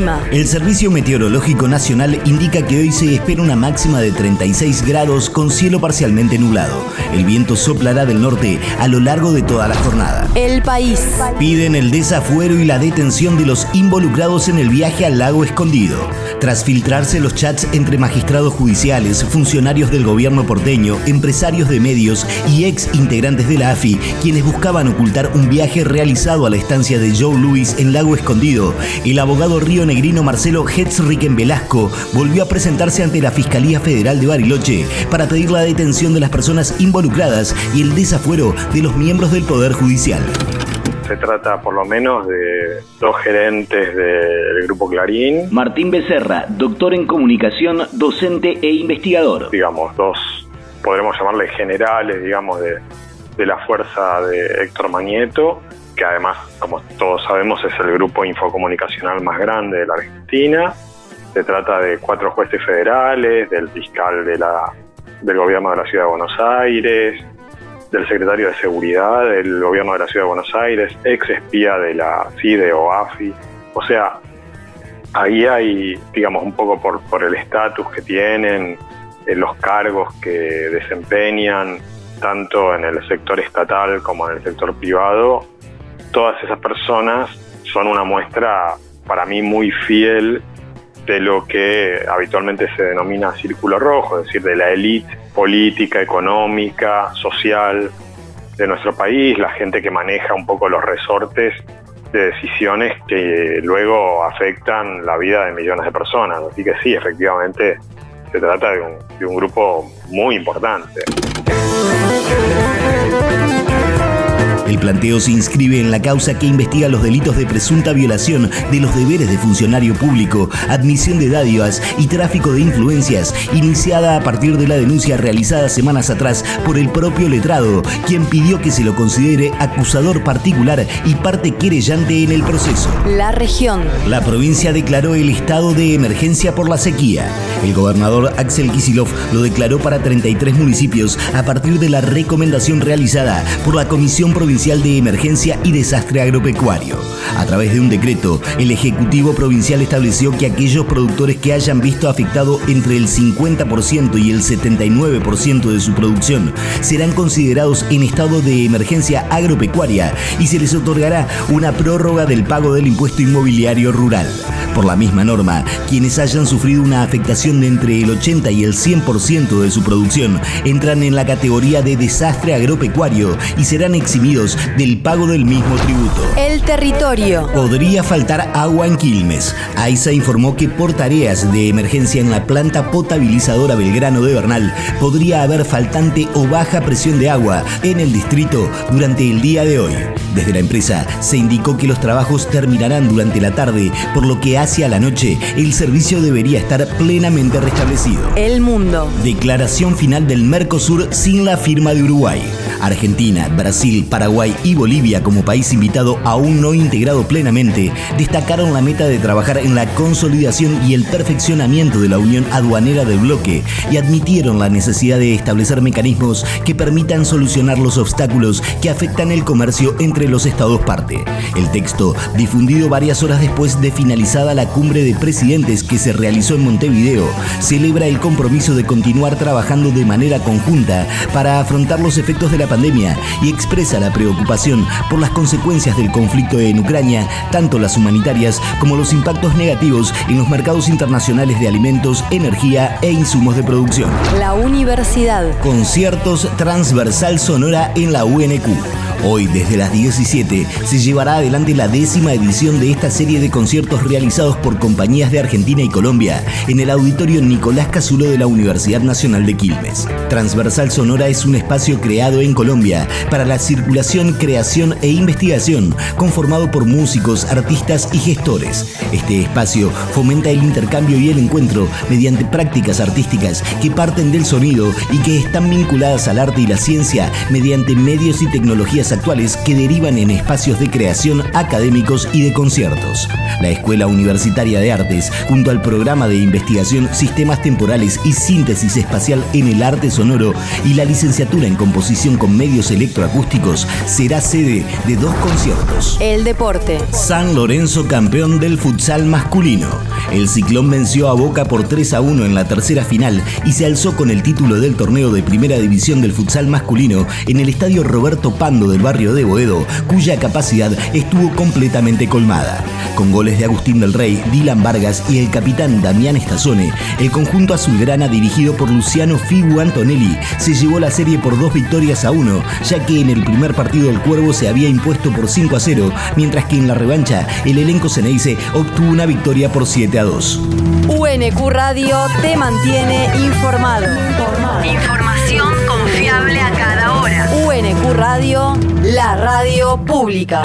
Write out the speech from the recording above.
El clima. El Servicio Meteorológico Nacional indica que hoy se espera una máxima de 36 grados con cielo parcialmente nublado. El viento soplará del norte a lo largo de toda la jornada. El país. Piden el desafuero y la detención de los involucrados en el viaje al lago escondido. Tras filtrarse los chats entre magistrados judiciales, funcionarios del gobierno porteño, empresarios de medios y ex integrantes de la AFI, quienes buscaban ocultar un viaje realizado a la estancia de Joe Louis en Lago Escondido, el abogado río negrino Marcelo Hetzriken Velasco volvió a presentarse ante la Fiscalía Federal de Bariloche para pedir la detención de las personas involucradas y el desafuero de los miembros del Poder Judicial se trata por lo menos de dos gerentes del Grupo Clarín. Martín Becerra, doctor en comunicación, docente e investigador. Digamos, dos, podremos llamarle generales, digamos, de, de la fuerza de Héctor Mañeto, que además, como todos sabemos, es el grupo infocomunicacional más grande de la Argentina. Se trata de cuatro jueces federales, del fiscal del gobierno de la Ciudad de Buenos Aires, del secretario de Seguridad del gobierno de la Ciudad de Buenos Aires, ex espía de la CIDE o AFI. O sea, ahí hay, digamos, un poco por, por el estatus que tienen, en los cargos que desempeñan, tanto en el sector estatal como en el sector privado, todas esas personas son una muestra para mí muy fiel de lo que habitualmente se denomina círculo rojo, es decir, de la élite política, económica, social de nuestro país, la gente que maneja un poco los resortes de decisiones que luego afectan la vida de millones de personas. Así que sí, efectivamente, se trata de un, de un grupo muy importante. El planteo se inscribe en la causa que investiga los delitos de presunta violación de los deberes de funcionario público, admisión de dádivas y tráfico de influencias, iniciada a partir de la denuncia realizada semanas atrás por el propio letrado, quien pidió que se lo considere acusador particular y parte querellante en el proceso. La región. La provincia declaró el estado de emergencia por la sequía. El gobernador Axel Kisilov lo declaró para 33 municipios a partir de la recomendación realizada por la Comisión Provincial de Emergencia y Desastre Agropecuario. A través de un decreto, el Ejecutivo Provincial estableció que aquellos productores que hayan visto afectado entre el 50% y el 79% de su producción serán considerados en estado de emergencia agropecuaria y se les otorgará una prórroga del pago del impuesto inmobiliario rural. Por la misma norma, quienes hayan sufrido una afectación de entre el 80 y el 100% de su producción entran en la categoría de desastre agropecuario y serán eximidos del pago del mismo tributo. El territorio. Podría faltar agua en Quilmes. AISA informó que por tareas de emergencia en la planta potabilizadora Belgrano de Bernal podría haber faltante o baja presión de agua en el distrito durante el día de hoy. Desde la empresa se indicó que los trabajos terminarán durante la tarde, por lo que hacia la noche el servicio debería estar plenamente restablecido. El mundo. Declaración final del Mercosur sin la firma de Uruguay. Argentina, Brasil, Paraguay y Bolivia como país invitado aún no integrado plenamente, destacaron la meta de trabajar en la consolidación y el perfeccionamiento de la unión aduanera del bloque y admitieron la necesidad de establecer mecanismos que permitan solucionar los obstáculos que afectan el comercio entre los estados parte. El texto, difundido varias horas después de finalizada la cumbre de presidentes que se realizó en Montevideo, celebra el compromiso de continuar trabajando de manera conjunta para afrontar los efectos de la pandemia y expresa la preocupación por las consecuencias del conflicto en Ucrania, tanto las humanitarias como los impactos negativos en los mercados internacionales de alimentos, energía e insumos de producción. La universidad. Conciertos Transversal Sonora en la UNQ. Hoy, desde las 17, se llevará adelante la décima edición de esta serie de conciertos realizados por compañías de Argentina y Colombia en el auditorio Nicolás Casulo de la Universidad Nacional de Quilmes. Transversal Sonora es un espacio creado en Colombia para la circulación, creación e investigación, conformado por músicos, artistas y gestores. Este espacio fomenta el intercambio y el encuentro mediante prácticas artísticas que parten del sonido y que están vinculadas al arte y la ciencia mediante medios y tecnologías actuales que derivan en espacios de creación académicos y de conciertos. La Escuela Universitaria de Artes, junto al programa de investigación Sistemas Temporales y Síntesis Espacial en el Arte Sonoro y la licenciatura en Composición con Medios Electroacústicos, será sede de dos conciertos. El deporte. San Lorenzo campeón del futsal masculino. El Ciclón venció a Boca por 3 a 1 en la tercera final y se alzó con el título del torneo de primera división del futsal masculino en el estadio Roberto Pando del barrio de Boedo, cuya capacidad estuvo completamente colmada. Con goles de Agustín del Rey, Dylan Vargas y el capitán Damián Estazone, el conjunto azulgrana dirigido por Luciano Figu Antonelli se llevó la serie por dos victorias a uno, ya que en el primer partido el Cuervo se había impuesto por 5 a 0, mientras que en la revancha el elenco Ceneice obtuvo una victoria por 7 a 2. UNQ Radio te mantiene informado. Información confiable a cada UNQ Radio, la radio pública.